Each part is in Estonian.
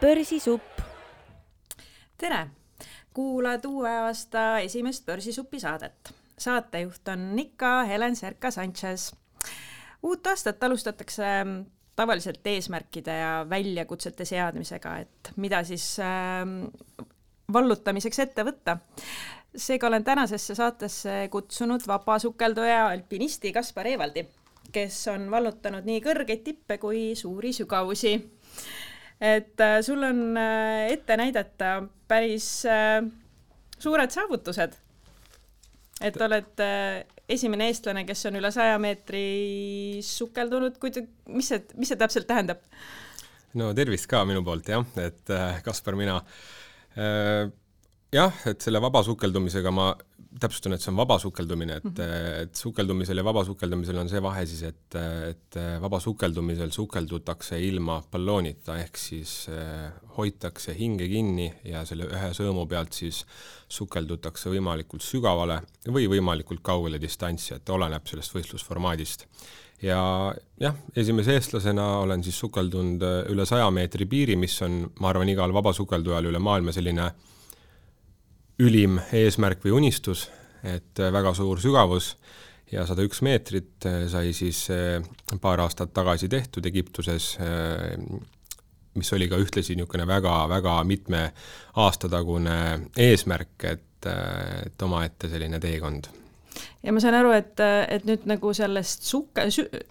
börsisupp. tere, kuulad uue aasta esimest Börsisupi saadet. saatejuht on ikka Helen Serka-Sanchez. uut aastat alustatakse tavaliselt eesmärkide ja väljakutsete seadmisega, et mida siis äh, vallutamiseks ette võtta. seega olen tänasesse saatesse kutsunud vabasukelduja alpinisti Kaspar Eevaldi, kes on vallutanud nii kõrgeid tippe kui suuri sügavusi et äh, sul on äh, ette näidata päris äh, suured saavutused. et oled esimene eestlane, kes on üle saja meetri sukeldunud, kuid mis see, mis see täpselt tähendab? no tervist ka minu poolt jah, et Kaspar, mina jah, et selle vabasukeldumisega ma täpsustan, et see on vabasukeldumine, et mm, -hmm. et sukeldumisel ja vabasukeldumisel on see vahe siis, et, et vabasukeldumisel sukeldutakse ilma balloonita, ehk siis eh, hoitakse hinge kinni ja selle ühe sõõmu pealt siis sukeldutakse võimalikult sügavale või võimalikult kaugele distantsi, et oleneb sellest võistlusformaadist. ja jah, esimese eestlasena olen siis sukeldunud üle saja meetri piiri, mis on, ma arvan, igal vabasukeldujal üle maailma selline äh, ülim eesmärk või unistus, et äh, väga suur sügavus ja sada üks meetrit äh, sai siis äh, paar aastat tagasi tehtud Egiptuses, mis oli ka ühtlasi niisugune väga-väga mitme aasta tagune eesmärk, et, et omaette selline teekond. Ja ma saan aru, et, et nüüd nagu sellest suke-,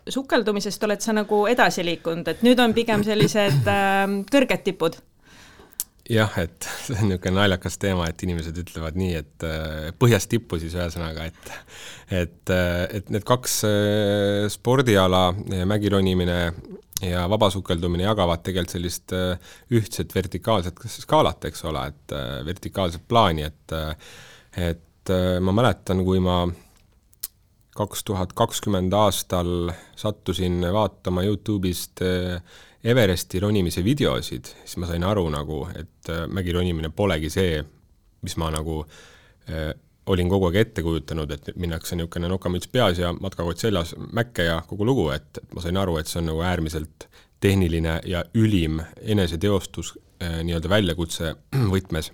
sukeldumisest oled sa nagu edasi liikunud, et nüüd on pigem sellised äh, kõrged tipud jah, et see on niisugune naljakas teema, et inimesed ütlevad nii, et äh, põhjast tippu siis ühesõnaga, et et, äh, et need kaks äh, spordiala, mägironimine ja vabasukeldumine jagavad tegelikult sellist ühtset vertikaalset skaalat, eks ole, et vertikaalset plaani, et et ma mäletan, kui ma kaks tuhat kakskümmend aastal sattusin vaatama Youtube'ist Everesti ronimise videosid, siis ma sain aru nagu, et äh, mägironimine polegi see, mis ma nagu äh, olin kogu aeg ette kujutanud, et minnakse niisugune nokamüts peas ja matkakott seljas mäkke ja kogu lugu, et, ma sain aru, et see on nagu äärmiselt tehniline ja ülim eneseteostus äh, nii-öelda väljakutse võtmes.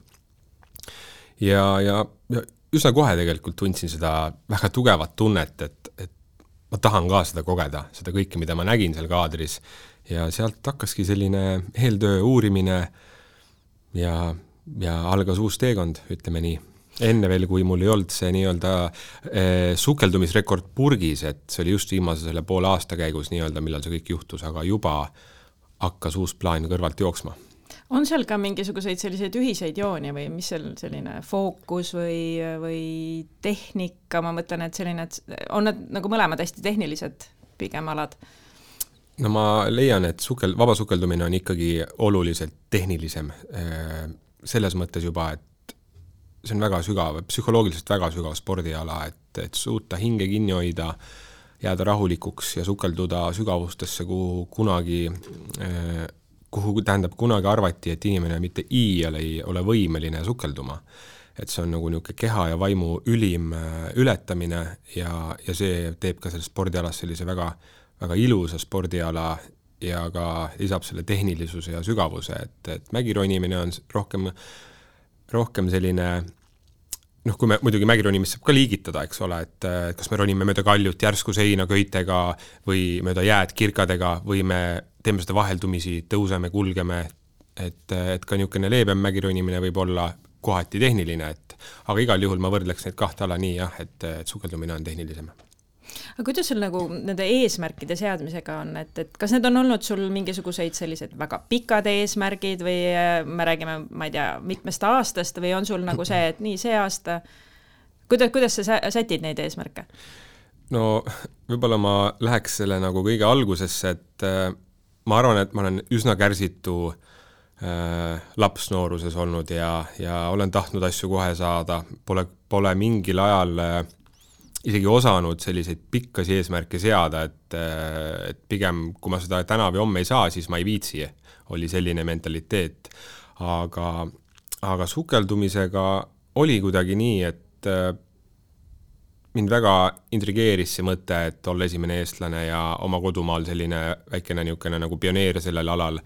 ja, ja, ja üsna kohe tegelikult tundsin seda väga tugevat tunnet, et, et ma tahan ka seda kogeda, seda kõike, mida ma nägin seal kaadris ja sealt hakkaski selline eeltöö uurimine ja, ja algas uus teekond, ütleme nii. enne veel, kui mul ei olnud see nii-öelda eh, sukeldumisrekord purgis, et see oli just viimase selle poole aasta käigus nii-öelda, millal see kõik juhtus, aga juba hakkas uus plaan kõrvalt jooksma on seal ka mingisuguseid selliseid ühiseid jooni või mis seal selline fookus või, või tehnika, ma mõtlen, et selline, et on need nagu mõlemad hästi tehnilised pigem alad? No ma leian, et sukel-, vabasukeldumine on ikkagi oluliselt tehnilisem äh, selles mõttes juba, et see on väga sügav, psühholoogiliselt väga sügav spordiala, et, et suuta hinge kinni hoida, jääda rahulikuks ja sukelduda sügavustesse, kuhu kunagi, äh, kuhu tähendab, kunagi arvati, et inimene mitte iial ei ole võimeline sukelduma. et see on nagu niisugune keha ja vaimu ülim äh, ületamine ja, ja see teeb ka sellest spordialast sellise väga väga ilusa spordiala ja ka lisab selle tehnilisuse ja sügavuse, et, et mägironimine on rohkem, rohkem selline noh, kui me muidugi mägironimist saab ka liigitada, eks ole, et kas me ronime mööda kaljut järsku seina köitega või mööda jääd kirkadega või me teeme seda vaheldumisi, tõuseme, kulgeme, et, et ka niisugune leebem mägironimine võib olla kohati tehniline, et aga igal juhul ma võrdleks neid kahte ala nii jah, et, et sukeldumine on tehnilisem aga kuidas sul nagu nende eesmärkide seadmisega on, et, et kas need on olnud sul mingisuguseid sellised väga pikad eesmärgid või äh, me räägime, ma ei tea, mitmest aastast või on sul nagu see, et nii, see aasta, kuidas, kuidas sa sätid neid eesmärke? no võib-olla ma läheks selle nagu kõige algusesse, et äh, ma arvan, et ma olen üsna kärsitu äh, laps nooruses olnud ja, ja olen tahtnud asju kohe saada, pole, pole mingil ajal äh, isegi osanud selliseid pikkasi eesmärke seada, et, et pigem kui ma seda täna või homme ei saa, siis ma ei viitsi, oli selline mentaliteet. aga, aga sukeldumisega oli kuidagi nii, et mind väga intrigeeris see mõte, et olla esimene eestlane ja oma kodumaal selline väikene niisugune nagu pioneer sellel alal.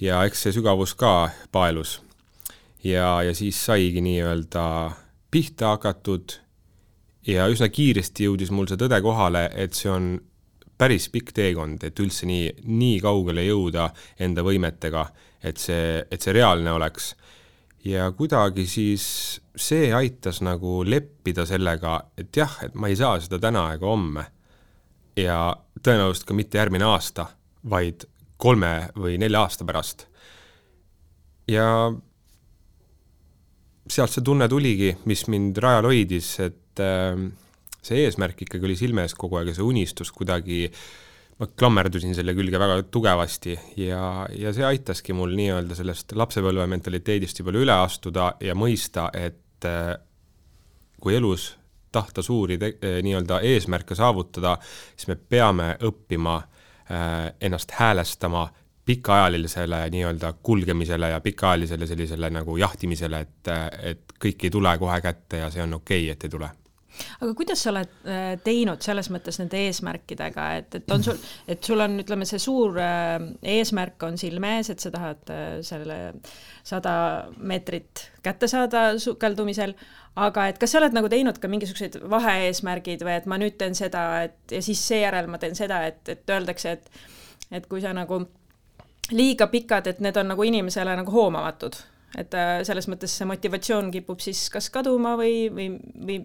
ja eks see sügavus ka paelus. ja, ja siis saigi nii-öelda pihta hakatud ja üsna kiiresti jõudis mul see tõde kohale, et see on päris pikk teekond, et üldse nii, nii kaugele jõuda enda võimetega, et see, et see reaalne oleks. ja kuidagi siis see aitas nagu leppida sellega, et jah, et ma ei saa seda täna ega homme. ja tõenäoliselt ka mitte järgmine aasta, vaid kolme või nelja aasta pärast. ja sealt see tunne tuligi, mis mind rajal hoidis, et äh, see eesmärk ikkagi oli silme ees kogu aeg ja see unistus kuidagi, ma klammerdusin selle külge väga tugevasti ja, ja see aitaski mul nii-öelda sellest lapsepõlve mentaliteedist juba üle astuda ja mõista, et äh, kui elus tahta suuri äh, nii-öelda eesmärke saavutada, siis me peame õppima äh, ennast häälestama pikaajalisele nii-öelda kulgemisele ja pikaajalisele sellisele nagu jahtimisele, et, et kõik ei tule kohe kätte ja see on okei okay,, et ei tule aga kuidas sa oled äh, teinud selles mõttes nende eesmärkidega, et, et on sul, et sul on, ütleme, see suur äh, eesmärk on silme ees, et sa tahad äh, selle sada meetrit kätte saada sukeldumisel, aga et kas sa oled nagu teinud ka mingisugused vaheeesmärgid või et ma nüüd teen seda, et ja siis seejärel ma teen seda, et, et öeldakse, et et kui sa nagu liiga pikad, et need on nagu inimesele nagu hoomamatud. Et selles mõttes see motivatsioon kipub siis kas kaduma või, või, või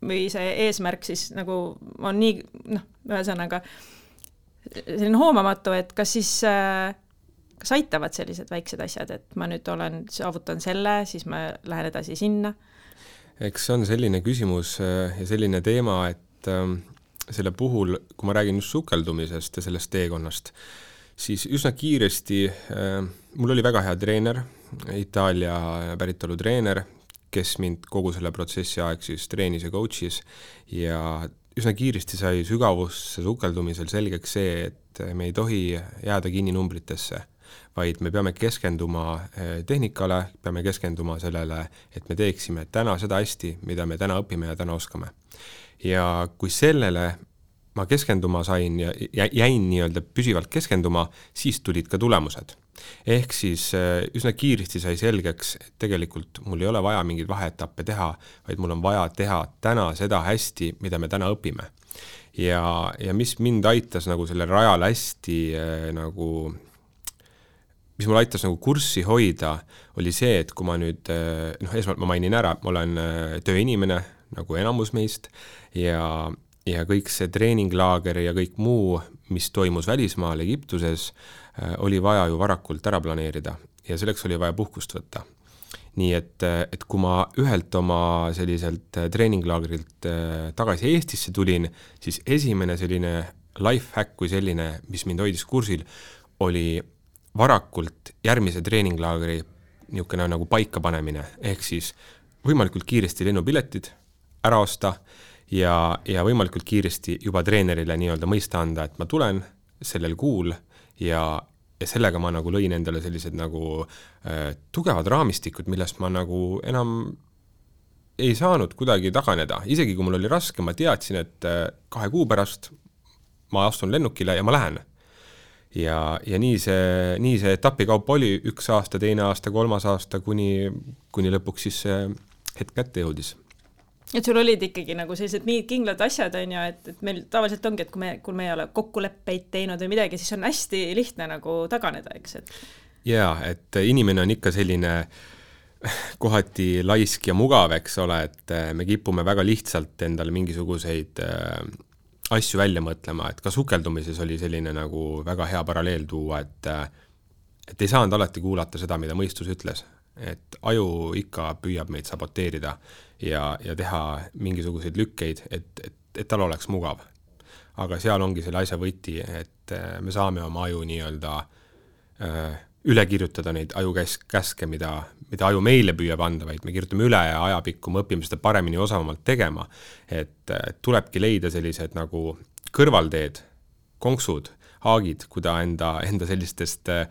või see eesmärk siis nagu on nii noh, ühesõnaga selline hoomamatu, et kas siis äh, kas aitavad sellised väiksed asjad, et ma nüüd olen, saavutan selle, siis ma lähen edasi sinna? eks see on selline küsimus äh, ja selline teema, et ähm, selle puhul, kui ma räägin just sukeldumisest ja sellest teekonnast, siis üsna kiiresti äh, mul oli väga hea treener, Itaalia päritolu treener, kes mind kogu selle protsessi aeg siis treenis ja coach'is ja üsna kiiresti sai sügavusse sukeldumisel selgeks see, et me ei tohi jääda kinni numbritesse, vaid me peame keskenduma eh, tehnikale, peame keskenduma sellele, et me teeksime täna seda hästi, mida me täna õpime ja täna oskame. ja kui sellele ma keskenduma sain ja jäin nii-öelda püsivalt keskenduma, siis tulid ka tulemused ehk siis äh, üsna kiiresti sai selgeks, et tegelikult mul ei ole vaja mingeid vaheetappe teha, vaid mul on vaja teha täna seda hästi, mida me täna õpime. ja, ja mis mind aitas nagu sellel rajal hästi äh, nagu mis mul aitas nagu kurssi hoida, oli see, et kui ma nüüd äh, noh, esmalt ma mainin ära, ma olen tööinimene, nagu enamus meist, ja, ja kõik see treeninglaager ja kõik muu, mis toimus välismaal Egiptuses, Äh, oli vaja ju varakult ära planeerida ja selleks oli vaja puhkust võtta. nii et, äh, et kui ma ühelt oma selliselt äh, treeninglaagrilt tagasi Eestisse tulin, siis esimene selline life hack kui selline, mis mind hoidis kursil, oli varakult järgmise treeninglaagri niisugune nagu paikapanemine, ehk siis võimalikult kiiresti lennupiletid ära osta ja, ja võimalikult kiiresti juba treenerile nii-öelda mõista anda, et ma tulen sellel kuul ja, ja sellega ma nagu lõin endale sellised nagu äh, tugevad raamistikud, millest ma nagu enam ei saanud kuidagi taganeda, isegi kui mul oli raske, ma teadsin, et äh, kahe kuu pärast ma astun lennukile ja ma lähen. ja, ja nii see, nii see etapikaup oli, üks aasta, teine aasta, kolmas aasta, kuni, kuni lõpuks siis see hetk kätte jõudis et sul olid ikkagi nagu sellised mingid kindlad asjad, on ju, et, et meil tavaliselt ongi, et kui me, kui me ei ole kokkuleppeid teinud või midagi, siis on hästi lihtne nagu taganeda, eks, et jaa, et inimene on ikka selline kohati laisk ja mugav, eks ole, et äh, me kipume väga lihtsalt endale mingisuguseid äh, asju välja mõtlema, et ka sukeldumises oli selline nagu väga hea paralleel tuua, et äh, et ei saanud alati kuulata seda, mida mõistus ütles, et aju ikka püüab meid saboteerida ja, ja teha mingisuguseid lükkeid, et, et, et tal oleks mugav. aga seal ongi selle asja võti, et äh, me saame oma aju nii-öelda äh, üle kirjutada neid ajukäsk-, käske, mida, mida aju meile püüab anda, vaid me kirjutame üle ja ajapikku me õpime seda paremini osavamalt tegema. et tulebki leida sellised nagu kõrvalteed, konksud, haagid, kuida enda, enda sellistest äh,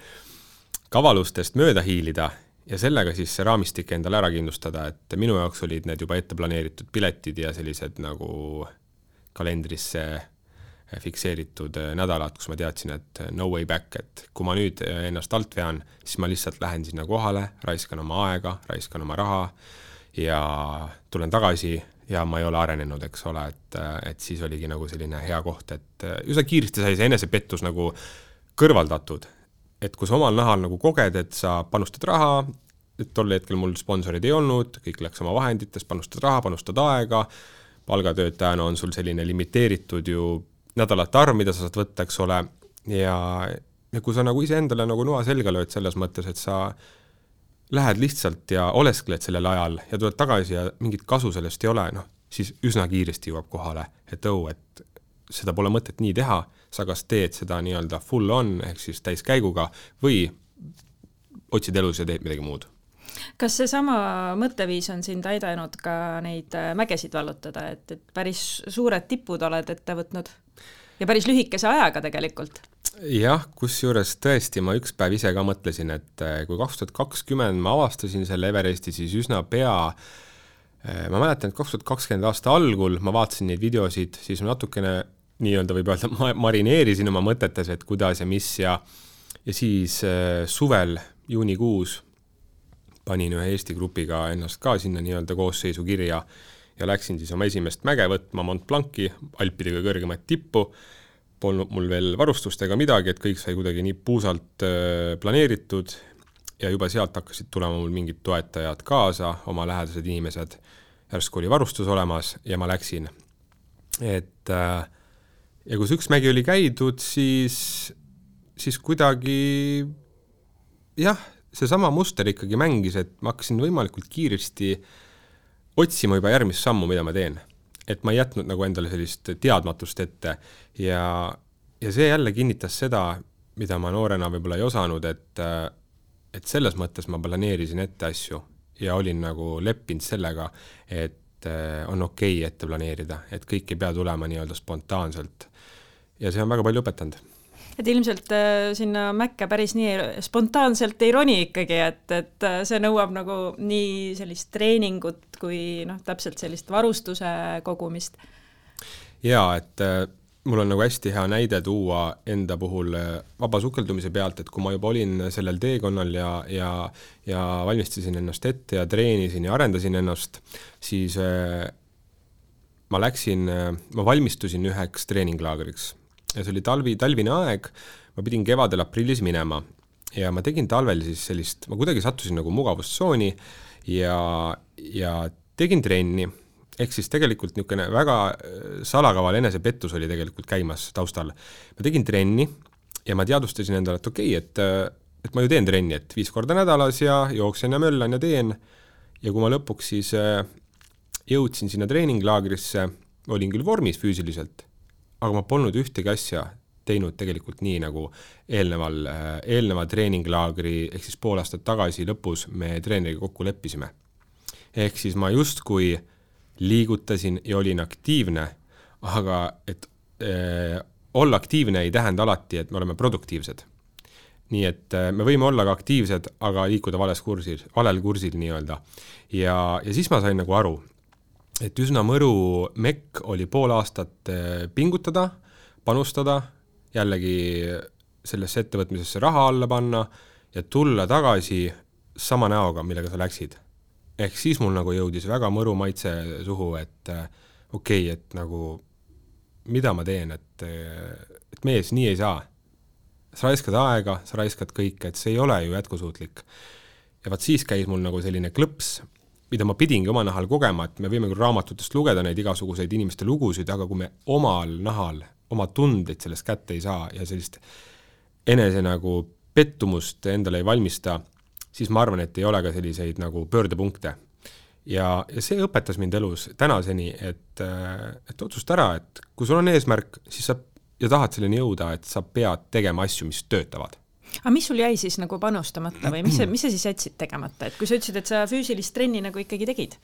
kavalustest mööda hiilida ja sellega siis see raamistik endale ära kindlustada, et minu jaoks olid need juba ette planeeritud piletid ja sellised nagu kalendrisse fikseeritud nädalad, kus ma teadsin, et no way back, et kui ma nüüd ennast alt vean, siis ma lihtsalt lähen sinna kohale, raiskan oma aega, raiskan oma raha ja tulen tagasi ja ma ei ole arenenud, eks ole, et, et siis oligi nagu selline hea koht, et üsna kiiresti sai see enesepettus nagu kõrvaldatud. Et kui sa omal nahal nagu koged, et sa panustad raha, et tol hetkel mul sponsoreid ei olnud, kõik läks oma vahenditest, panustad raha, panustad aega, palgatöötajana on sul selline limiteeritud ju nädalate arv, mida sa saad võtta, eks ole, ja, ja kui sa nagu iseendale nagu noa selga lööd selles mõttes, et sa lähed lihtsalt ja oleskled sellel ajal ja tuled tagasi ja mingit kasu sellest ei ole, noh, siis üsna kiiresti jõuab kohale, et oh, et seda pole mõtet nii teha, sa kas teed seda nii-öelda full on ehk siis täiskäiguga või otsid elus ja teed midagi muud kas seesama mõtteviis on sind aidanud ka neid äh, mägesid vallutada, et, et päris suured tipud oled ette võtnud ja päris lühikese ajaga tegelikult? jah, kusjuures tõesti, ma üks päev ise ka mõtlesin, et äh, kui kaks tuhat kakskümmend ma avastasin selle Everesti, siis üsna pea äh, ma mäletan, et kaks tuhat kakskümmend aasta algul ma vaatasin neid videosid, siis ma natukene nii-öelda võib öelda, ma marineerisin oma mõtetes, et kuidas ja mis ja ja siis suvel, juunikuus panin ühe Eesti grupiga ennast ka sinna nii-öelda koosseisu kirja ja läksin siis oma esimest mäge võtma Mont Blanci, Alpide kõige kõrgemat tippu, polnud mul veel varustust ega midagi, et kõik sai kuidagi nii puusalt äh, planeeritud ja juba sealt hakkasid tulema mul mingid toetajad kaasa, oma lähedased inimesed, järsku oli varustus olemas ja ma läksin. et äh, ja kui see üks mägi oli käidud, siis, siis kuidagi jah, seesama muster ikkagi mängis, et ma hakkasin võimalikult kiiresti otsima juba järgmist sammu, mida ma teen. et ma ei jätnud nagu endale sellist teadmatust ette ja, ja see jälle kinnitas seda, mida ma noorena võib-olla ei osanud, et et selles mõttes ma planeerisin ette asju ja olin nagu leppinud sellega, et on okei okay ette planeerida, et kõik ei pea tulema nii-öelda spontaanselt. Ja see on väga palju õpetanud et ilmselt äh, sinna mäkke päris nii spontaanselt ei roni ikkagi, et, et äh, see nõuab nagu nii sellist treeningut kui noh, täpselt sellist varustuse kogumist. jaa, et äh, mul on nagu hästi hea näide tuua enda puhul vaba sukeldumise pealt, et kui ma juba olin sellel teekonnal ja, ja, ja valmistasin ennast ette ja treenisin ja arendasin ennast, siis ma läksin, ma valmistusin üheks treeninglaagriks ja see oli talvi, talvine aeg, ma pidin kevadel aprillis minema. Ja ma tegin talvel siis sellist, ma kuidagi sattusin nagu mugavustsooni ja, ja tegin trenni, ehk siis tegelikult niisugune väga äh, salakaval enesepettus oli tegelikult käimas taustal. ma tegin trenni ja ma teadvustasin endale, et okei okay,, et, äh, et ma ju teen trenni, et viis korda nädalas ja jooksen ja möllan ja teen, ja kui ma lõpuks siis äh, jõudsin sinna treeninglaagrisse, olin küll vormis füüsiliselt aga ma polnud ühtegi asja teinud tegelikult nii, nagu eelneval, eelneva treeninglaagri ehk siis pool aastat tagasi lõpus me treeneriga kokku leppisime. ehk siis ma justkui liigutasin ja olin aktiivne, aga et äh, olla aktiivne ei tähenda alati, et me oleme produktiivsed. nii et äh, me võime olla ka aktiivsed, aga liikuda vales kursil, valel kursil nii-öelda. ja, ja siis ma sain nagu aru, et üsna mõru mekk oli pool aastat eh, pingutada, panustada, jällegi sellesse ettevõtmisesse raha alla panna ja tulla tagasi sama näoga, millega sa läksid. ehk siis mul nagu jõudis väga mõru maitse suhu, et eh, okei okay,, et nagu mida ma teen, et, eh, et mees, nii ei saa. sa raiskad aega, sa raiskad kõike, et see ei ole ju jätkusuutlik. ja vaat siis käis mul nagu selline klõps mida ma pidingi oma nahal kogema, et me võime küll raamatutest lugeda neid igasuguseid inimeste lugusid, aga kui me omal nahal oma tundeid sellest kätte ei saa ja sellist enese nagu pettumust endale ei valmista, siis ma arvan, et ei ole ka selliseid nagu pöördepunkte. ja, ja see õpetas mind elus tänaseni, et, et otsusta ära, et kui sul on eesmärk, siis sa ja tahad selleni jõuda, et sa pead tegema asju, mis töötavad aga mis sul jäi siis nagu panustamata või mis sa, mis sa siis jätsid tegemata, et kui sa ütlesid, et sa füüsilist trenni nagu ikkagi tegid?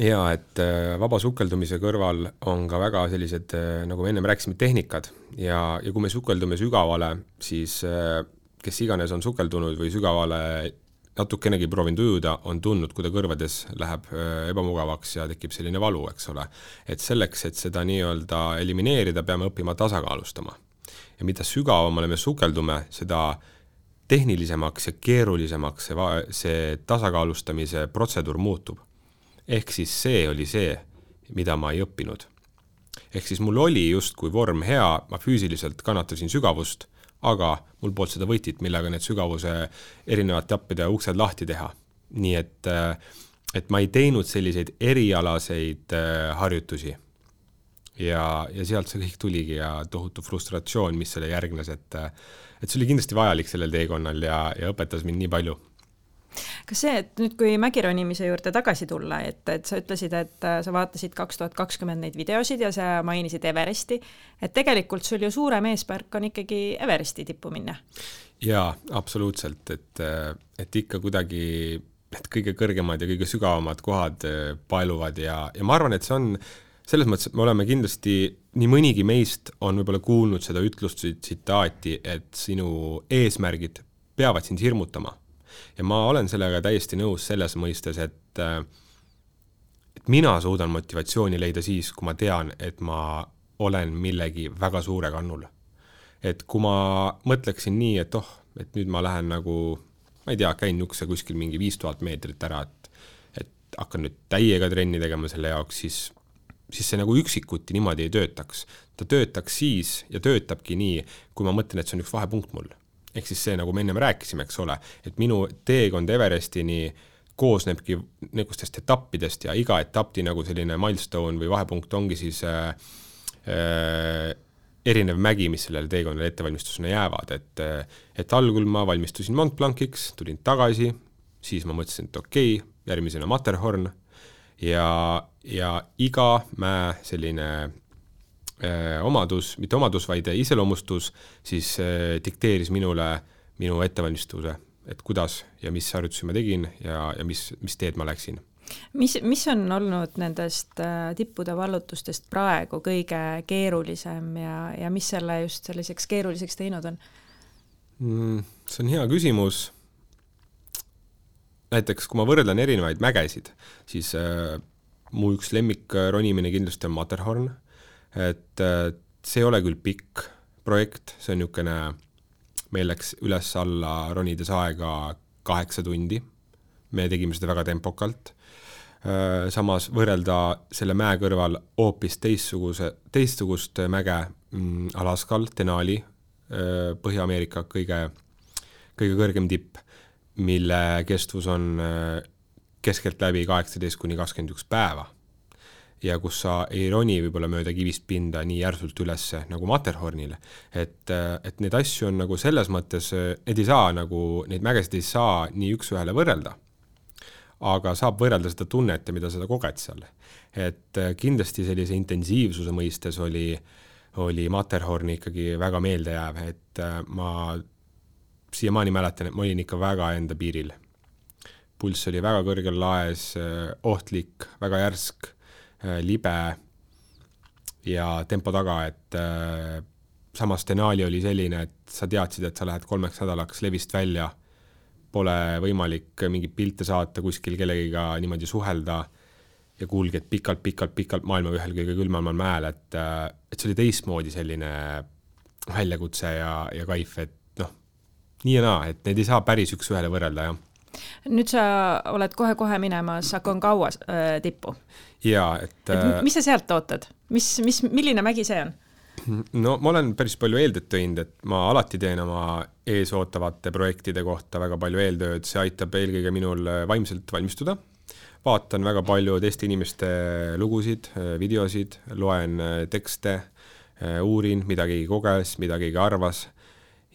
jaa, et äh, vaba sukeldumise kõrval on ka väga sellised, äh, nagu me ennem rääkisime, tehnikad ja, ja kui me sukeldume sügavale, siis äh, kes iganes on sukeldunud või sügavale natukenegi proovinud ujuda, on tundnud, kui ta kõrvades läheb ebamugavaks ja tekib selline valu, eks ole. et selleks, et seda nii-öelda elimineerida, peame õppima tasakaalustama. Ja mida sügavamale me sukeldume, seda tehnilisemaks ja keerulisemaks see, see tasakaalustamise protseduur muutub. ehk siis see oli see, mida ma ei õppinud. ehk siis mul oli justkui vorm hea, ma füüsiliselt kannatasin sügavust aga mul polnud seda võtit, millega need sügavuse erinevate tappide uksed lahti teha. nii et, et ma ei teinud selliseid erialaseid äh, harjutusi. Ja, ja sealt see kõik tuligi ja tohutu frustratsioon, mis selle järgnes, et, et see oli kindlasti vajalik sellel teekonnal ja, ja õpetas mind nii palju kas see, et nüüd, kui mägironimise juurde tagasi tulla, et, et sa ütlesid, et äh, sa vaatasid kaks tuhat kakskümmend neid videosid ja sa mainisid Everesti, et tegelikult sul ju suurem eesmärk on ikkagi Everesti tippu minna? jaa, absoluutselt, et, et ikka kuidagi need kõige kõrgemad ja kõige sügavamad kohad äh, paeluvad ja, ja ma arvan, et see on selles mõttes, et me oleme kindlasti, nii mõnigi meist on võib-olla kuulnud seda ütlust, tsitaati, et sinu eesmärgid peavad sind hirmutama ja ma olen sellega täiesti nõus selles mõistes, et et mina suudan motivatsiooni leida siis, kui ma tean, et ma olen millegi väga suure kannul. et kui ma mõtleksin nii, et oh, et nüüd ma lähen nagu, ma ei tea, käin niisuguse kuskil mingi viis tuhat meetrit ära, et et hakkan nüüd täiega trenni tegema selle jaoks, siis siis see nagu üksikuti niimoodi ei töötaks. ta töötaks siis ja töötabki nii, kui ma mõtlen, et see on üks vahepunkt mul ehk siis see, nagu me ennem rääkisime, eks ole, et minu teekond Everestini koosnebki niisugustest etappidest ja iga etappi nagu selline milstone või vahepunkt ongi siis äh, äh, erinev mägi, mis sellele teekonnale ettevalmistusena jäävad, et et algul ma valmistusin Mont Blanciks, tulin tagasi, siis ma mõtlesin, et okei okay,, järgmisena Matterhorn ja, ja iga mäe selline Äh, omadus, mitte omadus, vaid iseloomustus, siis äh, dikteeris minule minu ettevalmistuse, et kuidas ja mis harjutusi ma tegin ja, ja mis, mis teed ma läksin. mis, mis on olnud nendest äh, tippude vallutustest praegu kõige keerulisem ja, ja mis selle just selliseks keeruliseks teinud on mm,? see on hea küsimus. Näiteks kui ma võrdlen erinevaid mägesid, siis äh, mu üks lemmik ronimine kindlasti on Matterhorn. Et äh, see ei ole küll pikk projekt, see on niisugune, meil läks üles-alla ronides aega kaheksa tundi, me tegime seda väga tempokalt, äh, samas võrrelda selle mäe kõrval hoopis teistsuguse, teistsugust mäge mm, Alaskal, Denali, äh, Põhja-Ameerika kõige, kõige kõrgem tipp, mille kestvus on keskeltläbi kaheksateist kuni kakskümmend üks päeva ja kus sa ei roni võib-olla mööda kivist pinda nii järsult üles nagu Matterhornil. et, et neid asju on nagu selles mõttes, need ei saa nagu, neid mägesid ei saa nii üks-ühele võrrelda. aga saab võrrelda seda tunnet ja mida sa koged seal. et kindlasti sellise intensiivsuse mõistes oli, oli Matterhorn ikkagi väga meeldejääv, et ma siiamaani mäletan, et ma olin ikka väga enda piiril. pulss oli väga kõrgel laes, ohtlik, väga järsk Äh, libe ja tempo taga, et äh, samas Denali oli selline, et sa teadsid, et sa lähed kolmeks nädalaks levist välja, pole võimalik mingeid pilte saata kuskil kellegiga niimoodi suhelda ja kulged pikalt-pikalt-pikalt maailma ühel kõige külmemal mäel, et, äh, et see oli teistmoodi selline väljakutse ja, ja kaif, et nii ja naa, et neid ei saa päris üks-ühele võrrelda, jah nüüd sa oled kohe-kohe minemas Aconcagua äh, tippu. jaa, et, et äh, mis sa sealt ootad, mis, mis, milline mägi see on? no ma olen päris palju eeltööd teinud, et ma alati teen oma ees ootavate projektide kohta väga palju eeltööd, see aitab eelkõige minul äh, vaimselt valmistuda. vaatan väga palju teiste inimeste lugusid, äh, videosid, loen tekste, uurin, mida keegi koges, mida keegi arvas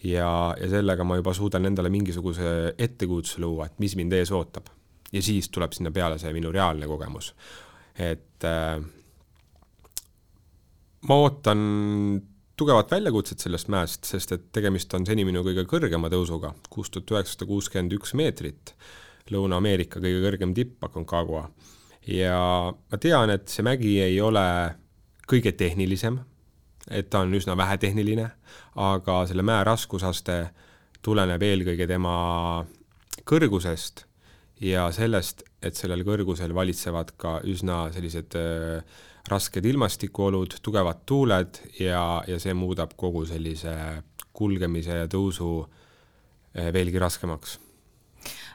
ja, ja sellega ma juba suudan endale mingisuguse ettekujutuse luua, et mis mind ees ootab. ja siis tuleb sinna peale see minu reaalne kogemus. et äh, ma ootan tugevat väljakutset sellest mäest, sest et tegemist on seni minu kõige kõrgema tõusuga, kuus tuhat üheksasada kuuskümmend üks meetrit, Lõuna-Ameerika kõige kõrgem tipp, Aconcagua. ja ma tean, et see mägi ei ole kõige tehnilisem, et ta on üsna vähetehniline, aga selle mäe raskusaste tuleneb eelkõige tema kõrgusest ja sellest, et sellel kõrgusel valitsevad ka üsna sellised äh, rasked ilmastikuolud, tugevad tuuled ja, ja see muudab kogu sellise kulgemise ja tõusu äh, veelgi raskemaks.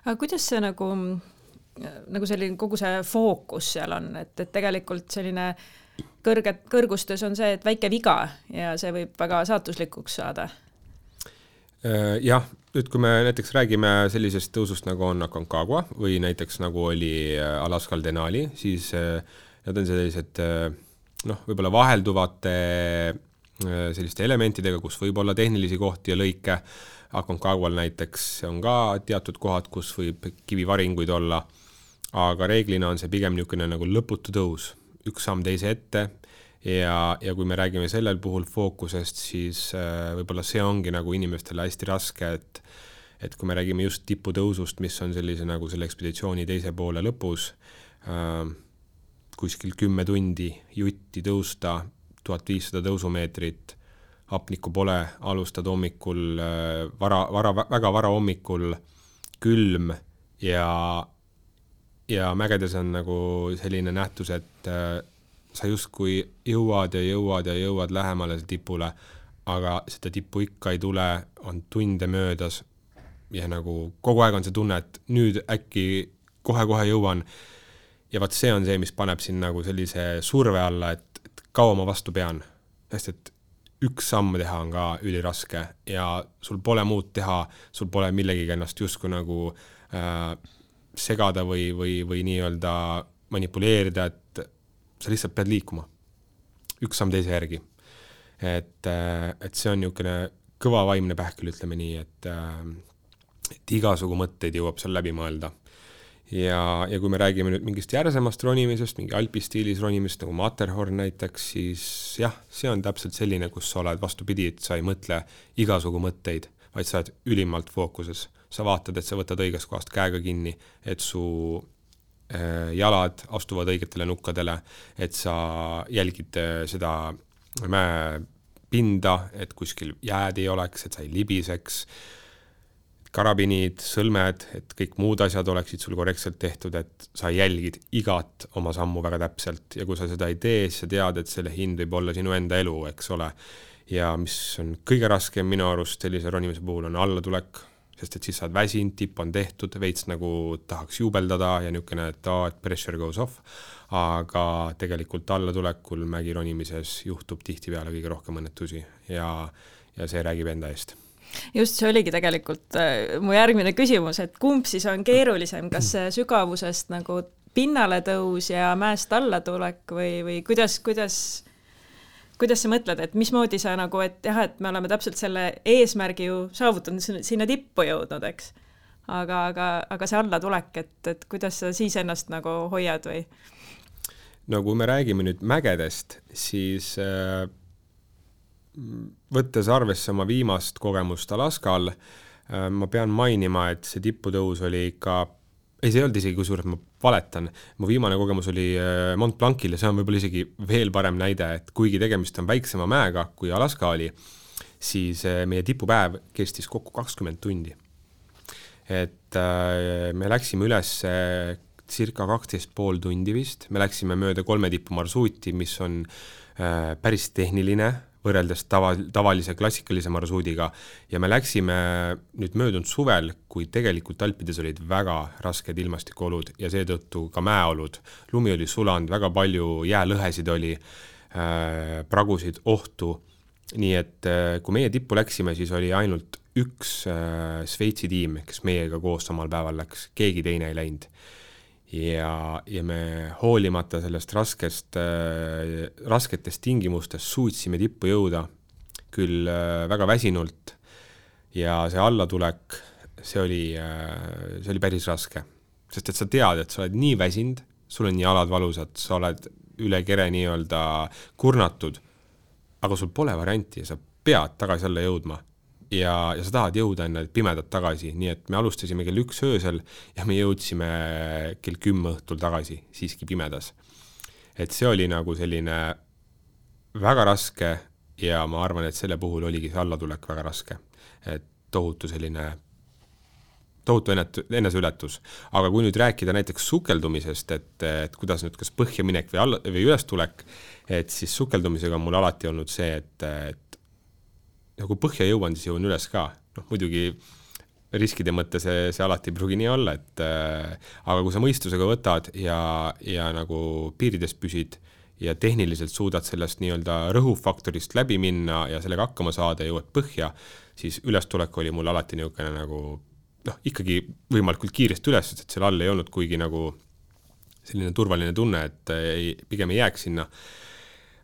aga kuidas see nagu, nagu selline kogu see fookus seal on, et, et tegelikult selline kõrged, kõrgustes on see, et väike viga ja see võib väga saatuslikuks saada? Äh, jah, nüüd kui me näiteks räägime sellisest tõusust, nagu on Aconcagua või näiteks nagu oli äh, Alaskal Denali, siis äh, need on sellised noh, võib-olla vahelduvate selliste elementidega, kus võib olla tehnilisi kohti ja lõike, Aconcagual näiteks on ka teatud kohad, kus võib kivivaringuid olla, aga reeglina on see pigem niisugune nagu lõputu tõus, üks samm teise ette. Ja, ja kui me räägime sellel puhul fookusest, siis äh, võib-olla see ongi nagu inimestele hästi raske, et et kui me räägime just tiputõusust, mis on sellise nagu selle ekspeditsiooni teise poole lõpus äh,, kuskil kümme tundi jutti tõusta, tuhat viissada tõusumeetrit, hapnikku pole, alustad hommikul äh, vara, vara, väga vara hommikul, külm ja ja mägedes on nagu selline nähtus, et äh, sa justkui jõuad ja jõuad ja jõuad lähemale tipule, aga seda tippu ikka ei tule, on tunde möödas ja nagu kogu aeg on see tunne, et nüüd äkki kohe-kohe jõuan. ja vot see on see, mis paneb sind nagu sellise surve alla, et, et kaua ma vastu pean, sest et üks samm teha on ka üliraske ja sul pole muud teha, sul pole millegagi ennast justkui nagu äh, segada või, või, või nii-öelda manipuleerida, et sa lihtsalt pead liikuma, üks samm teise järgi. et, et see on niisugune kõva vaimne pähkel, ütleme nii, et, et igasugu mõtteid jõuab seal läbi mõelda. ja, ja kui me räägime nüüd mingist järsemast ronimisest, mingi alpistiilis ronimisest nagu Matterhorn näiteks, siis jah, see on täpselt selline, kus sa oled vastupidi, et sa ei mõtle igasugu mõtteid, vaid sa oled ülimalt fookuses. Sa vaatad, et sa võtad õigest kohast käega kinni, et su Äh, jalad astuvad õigetele nukkadele, et sa jälgid äh, seda mäepinda, et kuskil jääd ei oleks, et sa ei libiseks, karabinid, sõlmed, et kõik muud asjad oleksid sul korrektselt tehtud, et sa jälgid igat oma sammu väga täpselt ja kui sa seda ei tee, siis sa tead, et selle hind võib olla sinu enda elu, eks ole. ja mis on kõige raskem minu arust sellise ronimise puhul, on allatulek sest et siis sa oled väsinud, tipp on tehtud, veits nagu tahaks juubeldada ja niisugune, et aa, et pressure goes off, aga tegelikult allatulekul mägi ronimises juhtub tihtipeale kõige rohkem õnnetusi ja, ja see räägib enda eest. Just, see oligi tegelikult äh, mu järgmine küsimus, et kumb siis on keerulisem, kas sügavusest nagu pinnale tõus ja mäest allatulek või, või kuidas, kuidas kuidas sa mõtled, et mismoodi sa nagu, et jah, et me oleme täpselt selle eesmärgi ju saavutanud, sinna tippu jõudnud, eks. aga, aga, aga see allatulek, et, et kuidas sa siis ennast nagu hoiad või? no kui me räägime nüüd mägedest, siis äh, võttes arvesse oma viimast kogemust Alaskal äh,, ma pean mainima, et see tiputõus oli ikka ei, see ei olnud isegi, kusjuures ma valetan, mu viimane kogemus oli äh, Mont Blancil ja see on võib-olla isegi veel parem näide, et kuigi tegemist on väiksema mäega, kui Alaska oli, siis äh, meie tipupäev kestis kokku kakskümmend tundi. et äh, me läksime üles circa kaksteist pool tundi vist, me läksime mööda kolme tipu marsruuti, mis on päris tehniline võrreldes tava, tavalise klassikalise marsruudiga ja me läksime nüüd möödunud suvel, kui tegelikult Alpides olid väga rasked ilmastikuolud ja seetõttu ka mäeolud. lumi oli sulanud, väga palju jäälõhesid oli äh,, pragusid, ohtu, nii et äh, kui meie tippu läksime, siis oli ainult üks äh, Šveitsi tiim, kes meiega koos samal päeval läks, keegi teine ei läinud ja, ja me hoolimata sellest raskest äh,, rasketest tingimustest suutsime tippu jõuda, küll äh, väga väsinult ja see allatulek, see oli äh,, see oli päris raske. sest et sa tead, et sa oled nii väsinud, sul on jalad valusad, sa oled üle kere nii-öelda kurnatud, aga sul pole varianti ja sa pead tagasi alla jõudma ja, ja sa tahad jõuda enne pimedat tagasi, nii et me alustasime kell üks öösel ja me jõudsime kell kümme õhtul tagasi, siiski pimedas. et see oli nagu selline väga raske ja ma arvan, et selle puhul oligi see allatulek väga raske. et tohutu selline tohutu enet-, eneseületus. aga kui nüüd rääkida näiteks sukeldumisest, et, et kuidas nüüd kas põhja minek või alla, või ülestulek, et siis sukeldumisega on mul alati olnud see, et, et nagu põhja jõuan, siis jõuan üles ka, noh muidugi riskide mõttes see, see alati ei pruugi nii olla, et äh, aga kui sa mõistusega võtad ja, ja nagu piirides püsid ja tehniliselt suudad sellest nii-öelda rõhufaktorist läbi minna ja sellega hakkama saada ja jõuad põhja, siis ülestulek oli mul alati niisugune nagu noh, ikkagi võimalikult kiiresti üles, et seal all ei olnud kuigi nagu selline turvaline tunne, et ei, pigem ei jääks sinna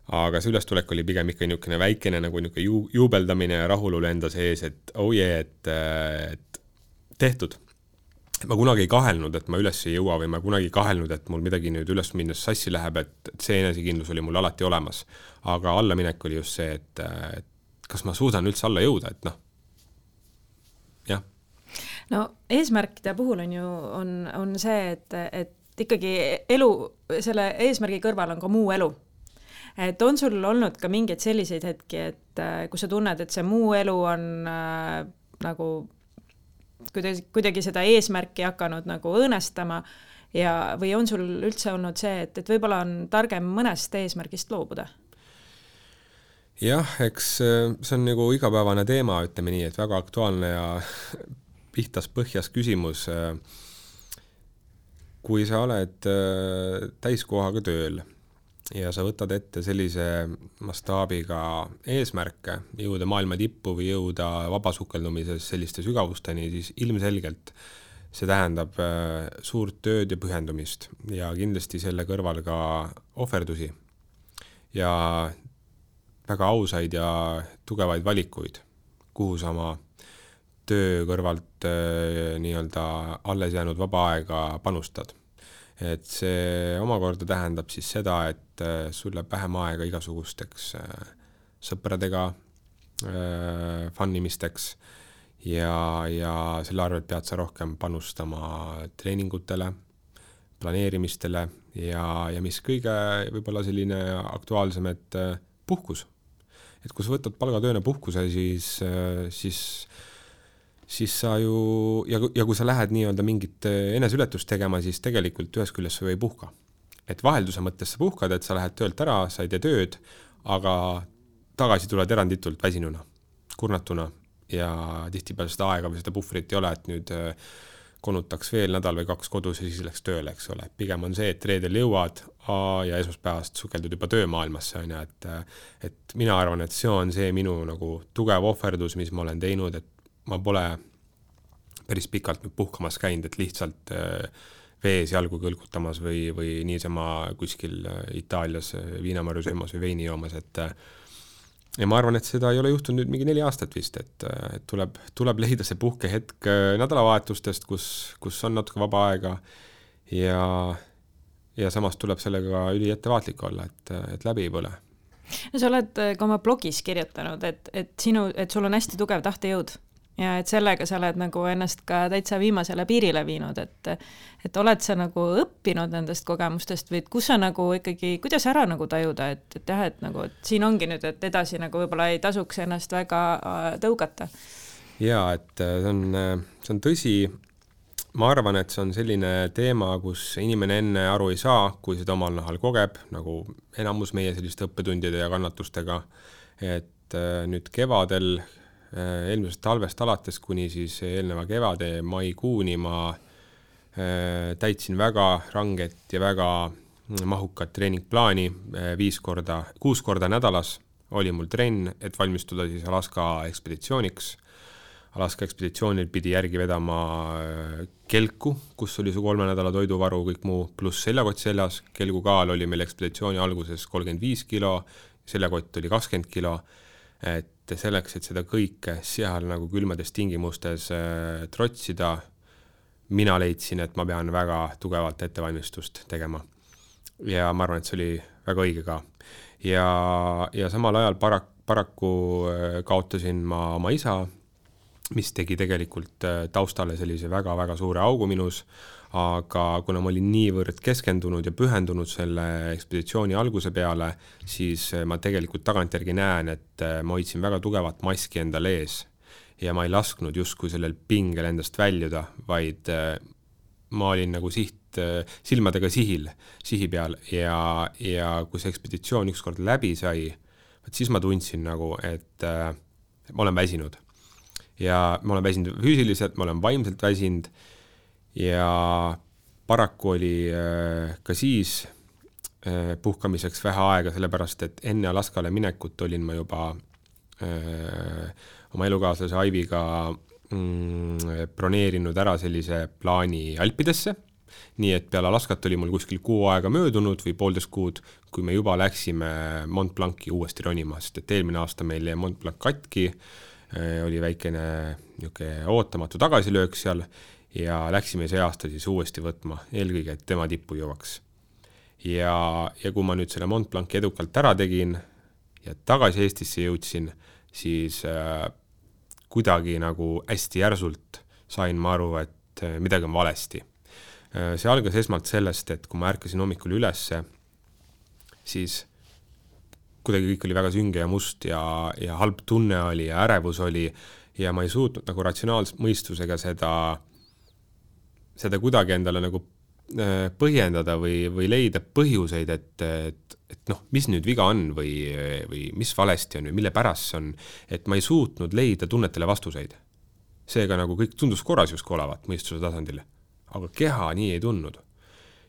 aga see ülestulek oli pigem ikka niisugune väikene nagu niisugune ju, juubeldamine ja rahulolu enda sees, et oh yeah, et, et tehtud. ma kunagi ei kahelnud, et ma üles ei jõua või ma kunagi ei kahelnud, et mul midagi nüüd üles minnes sassi läheb, et, et see enesekindlus oli mul alati olemas. aga allaminek oli just see, et, et kas ma suudan üldse alla jõuda, et noh, jah. no eesmärkide puhul on ju, on, on see, et, et ikkagi elu, selle eesmärgi kõrval on ka muu elu et on sul olnud ka mingeid selliseid hetki, et äh, kus sa tunned, et see muu elu on äh, nagu kuidagi, kuidagi seda eesmärki hakanud nagu õõnestama ja, või on sul üldse olnud see, et, et võib-olla on targem mõnest eesmärgist loobuda? jah, eks äh, see on nagu igapäevane teema, ütleme nii, et väga aktuaalne ja pihtas-põhjas küsimus. Äh, kui sa oled täiskohaga tööl ja sa võtad ette sellise mastaabiga eesmärke, jõuda maailma tippu või jõuda vabasukeldumises selliste sügavusteni, siis ilmselgelt see tähendab äh, suurt tööd ja pühendumist ja kindlasti selle kõrval ka ohverdusi ja väga ausaid ja tugevaid valikuid, kuhu sa oma töö kõrvalt äh, nii-öelda alles jäänud vaba aega panustad et see omakorda tähendab siis seda, et äh, sul läheb vähem aega igasugusteks äh, sõpradega äh, fun imisteks ja, ja selle arvelt pead sa rohkem panustama treeningutele, planeerimistele ja, ja mis kõige võib-olla selline aktuaalsem, et puhkus. et kui sa võtad palgatööna puhkuse, siis, siis siis sa ju, ja, ja kui sa lähed nii-öelda mingit eh, eneseületust tegema, siis tegelikult ühest küljest sa ju ei puhka. et vahelduse mõttes sa puhkad, et sa lähed töölt ära, sa ei tee tööd, aga tagasi tuled eranditult väsinuna, kurnatuna ja tihtipeale seda aega või seda puhvrit ei ole, et nüüd eh, konutaks veel nädal või kaks kodus ja siis läks tööle, eks ole. pigem on see, et reedel jõuad ja esmaspäevast sukeldud juba töömaailmasse, on ju, et et mina arvan, et see on see minu nagu tugev ohverdus, mis ma olen teinud, et ma pole päris pikalt nüüd puhkamas käinud, et lihtsalt äh, vees jalgu kõlgutamas või, või niisama kuskil äh, Itaalias äh, viinamarju söömas või veini joomas, et ja ma arvan, et seda ei ole juhtunud nüüd mingi neli aastat vist, et, tuleb, tuleb leida see puhkehetk nädalavahetustest, kus, kus on natuke vaba aega ja, ja samas tuleb sellega üliettevaatlik olla, et, et läbi ei põle. no sa oled ka oma blogis kirjutanud, et, et sinu, et sul on hästi tugev tahtejõud ja et sellega sa oled nagu ennast ka täitsa viimasele piirile viinud, et et oled sa nagu õppinud nendest kogemustest või et kus sa nagu ikkagi, kuidas ära nagu tajuda, et, et jah, et nagu, et siin ongi nüüd, et edasi nagu võib-olla ei tasuks ennast väga äh, tõugata? jaa, et äh, see on, äh, see on tõsi, ma arvan, et see on selline teema, kus inimene enne aru ei saa, kui seda omal nahal kogeb, nagu enamus meie selliste õppetundide ja kannatustega, et nüüd kevadel eelmisest talvest alates kuni siis eelneva kevade maikuuni ma äh, täitsin väga ranget ja väga mahukat treeningplaani, äh, viis korda, kuus korda nädalas oli mul trenn, et valmistuda siis Alaska ekspeditsiooniks. Alaska ekspeditsioonil pidi järgi vedama kelku, kus oli su kolme nädala toiduvaru, kõik muu, pluss seljakott seljas, kelgu kaal oli meil ekspeditsiooni alguses kolmkümmend viis kilo, seljakott oli kakskümmend kilo, et selleks, et seda kõike seal nagu külmades tingimustes äh, trotsida, mina leidsin, et ma pean väga tugevalt ettevalmistust tegema. ja ma arvan, et see oli väga õige ka. ja, ja samal ajal parak-, paraku äh, kaotasin ma oma isa, mis tegi tegelikult äh, taustale sellise väga-väga suure augu minus aga kuna ma olin niivõrd keskendunud ja pühendunud selle ekspeditsiooni alguse peale, siis ma tegelikult tagantjärgi näen, et ma hoidsin väga tugevat maski endal ees. ja ma ei lasknud justkui sellel pingel endast väljuda, vaid äh, ma olin nagu siht, silmadega sihil, sihi peal ja, ja kui see ekspeditsioon ükskord läbi sai, vot siis ma tundsin nagu, et ma olen väsinud. ja ma olen väsinud füüsiliselt, ma olen vaimselt väsinud ja paraku oli äh, ka siis äh, puhkamiseks vähe aega, sellepärast et enne Alaskale minekut olin ma juba äh, oma elukaaslase Aiviga mm, broneerinud ära sellise plaani Alpidesse, nii et peale Alaskat oli mul kuskil kuu aega möödunud või poolteist kuud, kui me juba läksime Mont Blanci uuesti ronima, sest et eelmine aasta meil jäi Mont Blanc katki, oli väikene niisugune ootamatu tagasilöök seal ja läksime see aasta siis uuesti võtma, eelkõige, et tema tippu jõuaks. ja, ja kui ma nüüd selle Mont Blanci edukalt ära tegin ja tagasi Eestisse jõudsin, siis äh, kuidagi nagu hästi järsult sain ma aru, et äh, midagi on valesti. Äh, see algas esmalt sellest, et kui ma ärkasin hommikul ülesse, siis kuidagi kõik oli väga sünge ja must ja, ja halb tunne oli ja ärevus oli ja ma ei suutnud nagu ratsionaalse mõistusega seda, seda kuidagi endale nagu äh, põhjendada või, või leida põhjuseid, et, et, et noh, mis nüüd viga on või, või mis valesti on või mille pärast see on, et ma ei suutnud leida tunnetele vastuseid. seega nagu kõik tundus korras justkui olevat mõistuse tasandil, aga keha nii ei tundnud.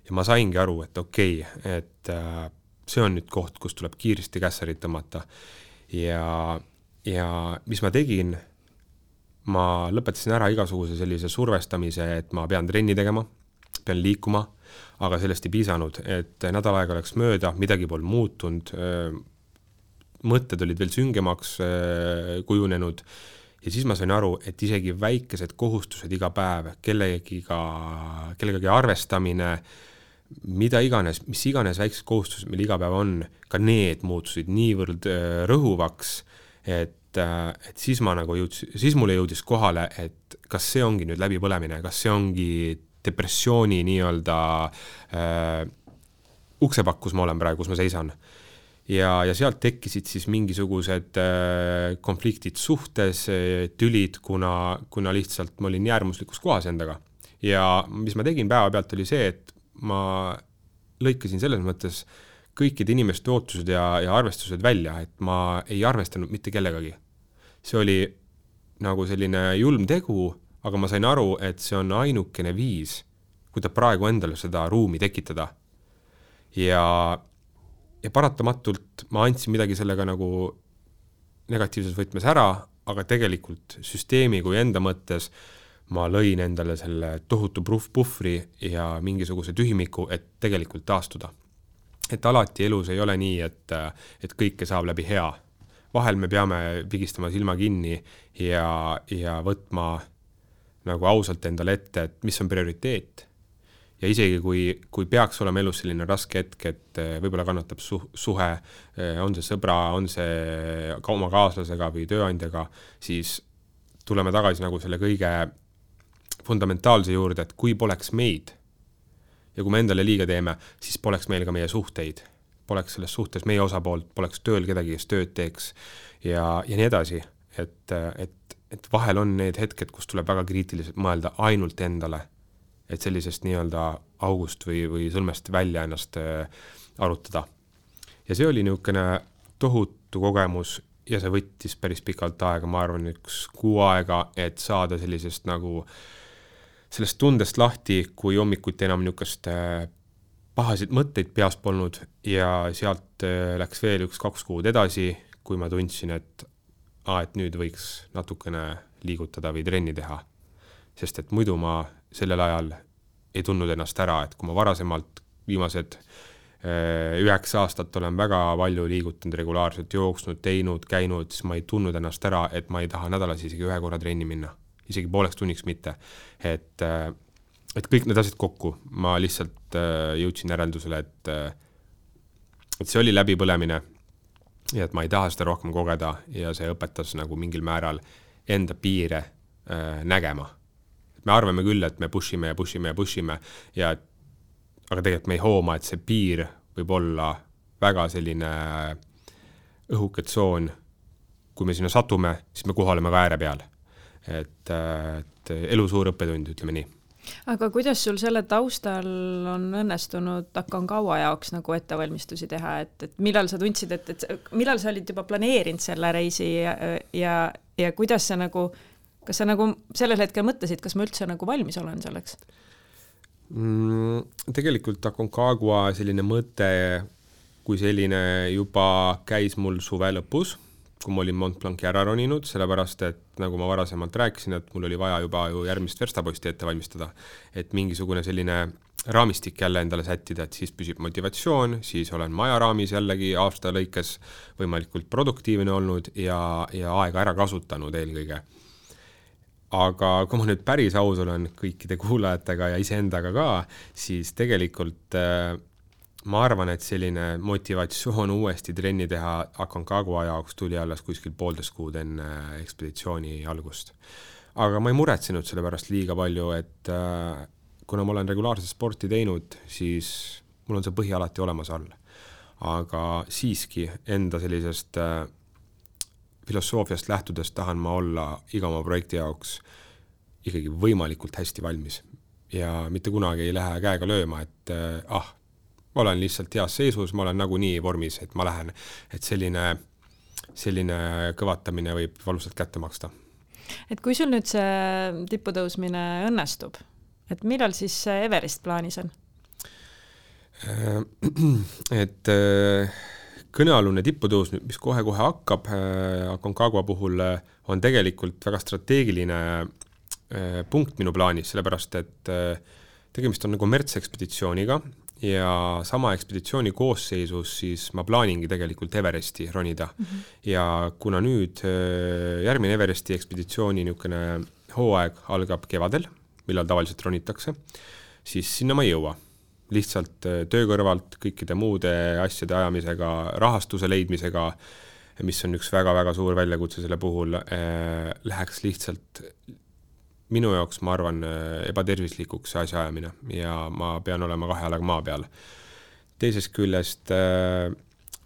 ja ma saingi aru, et okei okay,, et äh, see on nüüd koht, kus tuleb kiiresti kässarit tõmmata ja, ja mis ma tegin, ma lõpetasin ära igasuguse sellise survestamise, et ma pean trenni tegema, pean liikuma, aga sellest ei piisanud, et nädal aega läks mööda, midagi polnud muutunud, mõtted olid veel süngemaks kujunenud ja siis ma sain aru, et isegi väikesed kohustused iga päev, kellegiga, kellegagi arvestamine, mida iganes, mis iganes väiksed kohustused meil iga päev on, ka need muutusid niivõrd rõhuvaks, et et siis ma nagu jõudsin, siis mulle jõudis kohale, et kas see ongi nüüd läbipõlemine, kas see ongi depressiooni nii-öelda äh, uksepak, kus ma olen praegu, kus ma seisan. ja, ja sealt tekkisid siis mingisugused äh, konfliktid suhtes, tülid, kuna, kuna lihtsalt ma olin nii äärmuslikus kohas endaga. ja mis ma tegin päevapealt, oli see, et ma lõikasin selles mõttes kõikide inimeste ootused ja, ja arvestused välja, et ma ei arvestanud mitte kellegagi. see oli nagu selline julm tegu, aga ma sain aru, et see on ainukene viis, kuidas praegu endale seda ruumi tekitada. ja, ja paratamatult ma andsin midagi sellega nagu negatiivses võtmes ära, aga tegelikult süsteemi kui enda mõttes ma lõin endale selle tohutu puhvri ja mingisuguse tühimiku, et tegelikult taastuda. Et alati elus ei ole nii, et, et kõike saab läbi hea. vahel me peame pigistama silma kinni ja, ja võtma nagu ausalt endale ette, et mis on prioriteet. ja isegi, kui, kui peaks olema elus selline raske hetk, et võib-olla kannatab su-, suhe, on see sõbra, on see ka oma kaaslasega või tööandjaga, siis tuleme tagasi nagu selle kõige fundamentaalse juurde, et kui poleks meid ja kui me endale liiga teeme, siis poleks meil ka meie suhteid, poleks selles suhtes meie osapoolt, poleks tööl kedagi, kes tööd teeks ja, ja nii edasi, et, et, et vahel on need hetked, kus tuleb väga kriitiliselt mõelda ainult endale, et sellisest nii-öelda august või, või sõlmest välja ennast äh, arutada. ja see oli niisugune tohutu kogemus ja see võttis päris pikalt aega, ma arvan, üks kuu aega, et saada sellisest nagu äh, sellest tundest lahti, kui hommikuti enam niisugust äh, pahasid mõtteid peas polnud ja sealt äh, läks veel üks-kaks kuud edasi, kui ma tundsin, et aa, et nüüd võiks natukene liigutada või trenni teha. sest et muidu ma sellel ajal ei tundnud ennast ära, et kui ma varasemalt viimased äh, üheksa aastat olen väga palju liigutanud, regulaarselt jooksnud, teinud, käinud, siis ma ei tundnud ennast ära, et ma ei taha nädalas isegi ühe korra trenni minna isegi pooleks tunniks mitte. et, äh, et kõik need asjad kokku, ma lihtsalt äh, jõudsin järeldusele, et, äh, et see oli läbipõlemine ja et ma ei taha seda rohkem kogeda ja see õpetas nagu mingil määral enda piire nägema. me arvame küll, et me push ime ja push ime ja push ime ja et aga tegelikult me ei hooma, et see piir võib olla väga selline õhuke tsoon. kui me sinna satume, siis me kohe oleme ka ääre peal et, et elu suur õppetund, ütleme nii aga kuidas sul selle taustal on õnnestunud Aconcagua jaoks nagu ettevalmistusi teha, et, et millal sa tundsid, et, et millal sa olid juba planeerinud selle reisi ja, ja, ja kuidas sa nagu, kas sa nagu sellel hetkel mõtlesid, kas ma üldse nagu valmis olen selleks mm,? tegelikult Aconcagua selline mõte kui selline juba käis mul suve lõpus kui ma olin Mont Blanci ära roninud, sellepärast et nagu ma varasemalt rääkisin, et mul oli vaja juba ju järgmist verstaposti ette valmistada. et mingisugune selline raamistik jälle endale sättida, et siis püsib motivatsioon, siis olen majaraamis jällegi aasta lõikes võimalikult produktiivne olnud ja, ja aega ära kasutanud eelkõige. aga kui ma nüüd päris aus olen kõikide kuulajatega ja iseendaga ka, siis tegelikult äh, ma arvan, et selline motivatsioon uuesti trenni teha Aconcagua jaoks tuli alles kuskil poolteist kuud enne ekspeditsiooni algust. aga ma ei muretsenud selle pärast liiga palju, et äh, kuna ma olen regulaarset sporti teinud, siis mul on see põhi alati olemas all. aga siiski enda sellisest äh, filosoofiast lähtudes tahan ma olla iga oma projekti jaoks ikkagi võimalikult hästi valmis ja mitte kunagi ei lähe käega lööma, et äh, ah, ma olen lihtsalt heas seisus, ma olen nagunii vormis, et ma lähen, et selline, selline kõvatamine võib valusalt kätte maksta. et kui sul nüüd see tippu tõusmine õnnestub, et millal siis Everest plaanis on? Äh, et äh, kõnealune tiputõus, mis kohe-kohe hakkab äh, Aconcagua puhul, on tegelikult väga strateegiline punkt minu plaanis, sellepärast et tegemist on nagu kommertsekspeditsiooniga, ja sama ekspeditsiooni koosseisus siis ma plaaningi tegelikult Everesti ronida mm. -hmm. ja kuna nüüd äh, järgmine Everesti ekspeditsiooni niisugune hooaeg algab kevadel, millal tavaliselt ronitakse, siis sinna ma ei jõua. lihtsalt äh, töö kõrvalt kõikide muude asjade ajamisega, rahastuse leidmisega, mis on üks väga-väga suur väljakutse selle puhul äh,, läheks lihtsalt minu jaoks, ma arvan, ebatervislikuks see asjaajamine ja ma pean olema kahe jalaga maa peal. teisest küljest äh,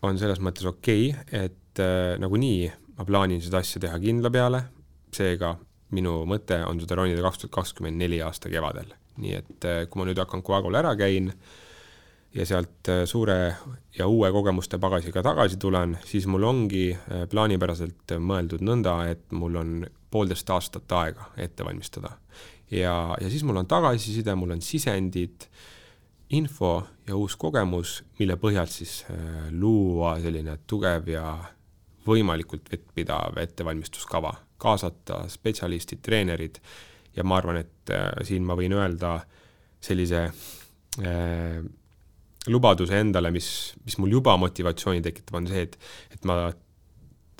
on selles mõttes okei okay,, et äh, nagunii ma plaanin seda asja teha kindla peale, seega minu mõte on seda ronida kaks tuhat kakskümmend neli aasta kevadel. nii et äh, kui ma nüüd hakkan Coagul ära käin ja sealt äh, suure ja uue kogemuste pagasiga tagasi tulen, siis mul ongi äh, plaanipäraselt mõeldud nõnda, et mul on poolteist aastat aega ette valmistada. ja, ja siis mul on tagasiside, mul on sisendid, info ja uus kogemus, mille põhjal siis äh, luua selline tugev ja võimalikult vettpidav ettevalmistuskava, kaasata spetsialistid, treenerid ja ma arvan, et siin ma võin öelda sellise äh, lubaduse endale, mis, mis mul juba motivatsiooni tekitab, on see, et, et ma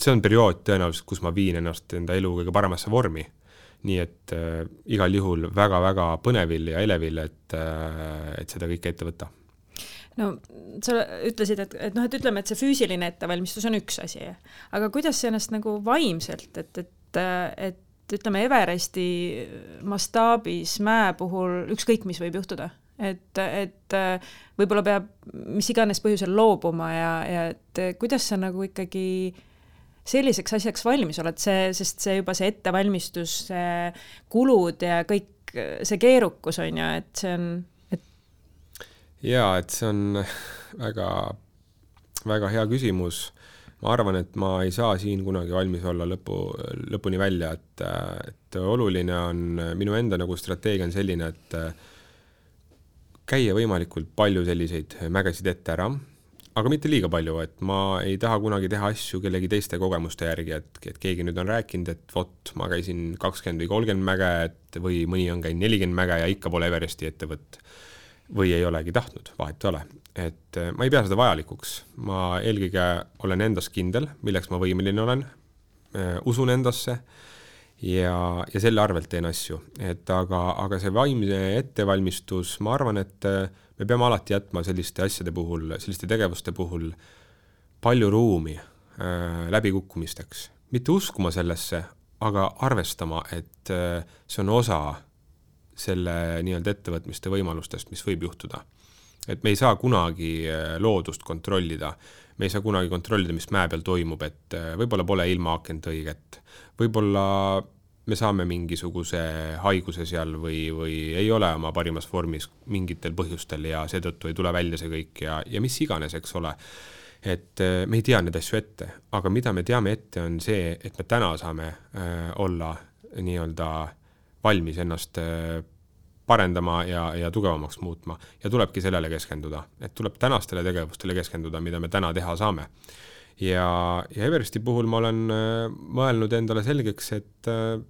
see on periood tõenäoliselt, kus ma viin ennast enda elu kõige paremasse vormi. nii et äh, igal juhul väga-väga põnevil ja elevil, et äh,, et seda kõike ette võtta. no sa ütlesid, et, et noh, et ütleme, et see füüsiline ettevalmistus on üks asi, aga kuidas sa ennast nagu vaimselt, et, et, et ütleme, Everesti mastaabis mäe puhul ükskõik, mis võib juhtuda et, et võib-olla peab mis iganes põhjusel loobuma ja, ja et kuidas sa nagu ikkagi selliseks asjaks valmis oled, see, sest see juba see ettevalmistus, see kulud ja kõik see keerukus on ju, et see on, et. jaa, et see on väga, väga hea küsimus. ma arvan, et ma ei saa siin kunagi valmis olla lõpu, lõpuni välja, et, et oluline on, minu enda nagu strateegia on selline, et käia võimalikult palju selliseid mägesid ette ära aga mitte liiga palju, et ma ei taha kunagi teha asju kellegi teiste kogemuste järgi, et, et keegi nüüd on rääkinud, et vot, ma käisin kakskümmend või kolmkümmend mäge, et või mõni on käinud nelikümmend mäge ja ikka pole Everesti ette võtta. või ei olegi tahtnud, vahet ei ole. et eh, ma ei pea seda vajalikuks, ma eelkõige olen endas kindel, milleks ma võimeline olen, eh, usun endasse ja, ja selle arvelt teen asju, et aga, aga see vaimne ettevalmistus, ma arvan, et äh, me peame alati jätma selliste asjade puhul, selliste tegevuste puhul palju ruumi äh, läbikukkumisteks. mitte uskuma sellesse, aga arvestama, et äh, see on osa selle nii-öelda ettevõtmiste võimalustest, mis võib juhtuda. et me ei saa kunagi äh, loodust kontrollida, me ei saa kunagi kontrollida, mis mäe peal toimub, et äh, võib-olla pole ilmaakent õiget, võib-olla me saame mingisuguse haiguse seal või, või ei ole oma parimas vormis mingitel põhjustel ja seetõttu ei tule välja see kõik ja, ja mis iganes, eks ole. et äh, me ei tea neid asju ette, aga mida me teame ette, on see, et me täna saame äh, olla nii-öelda valmis ennast äh, parendama ja, ja tugevamaks muutma. Ja tulebki sellele keskenduda, et tuleb tänastele tegevustele keskenduda, mida me täna teha saame. Ja, ja Everesti puhul ma olen äh, mõelnud endale selgeks, et äh,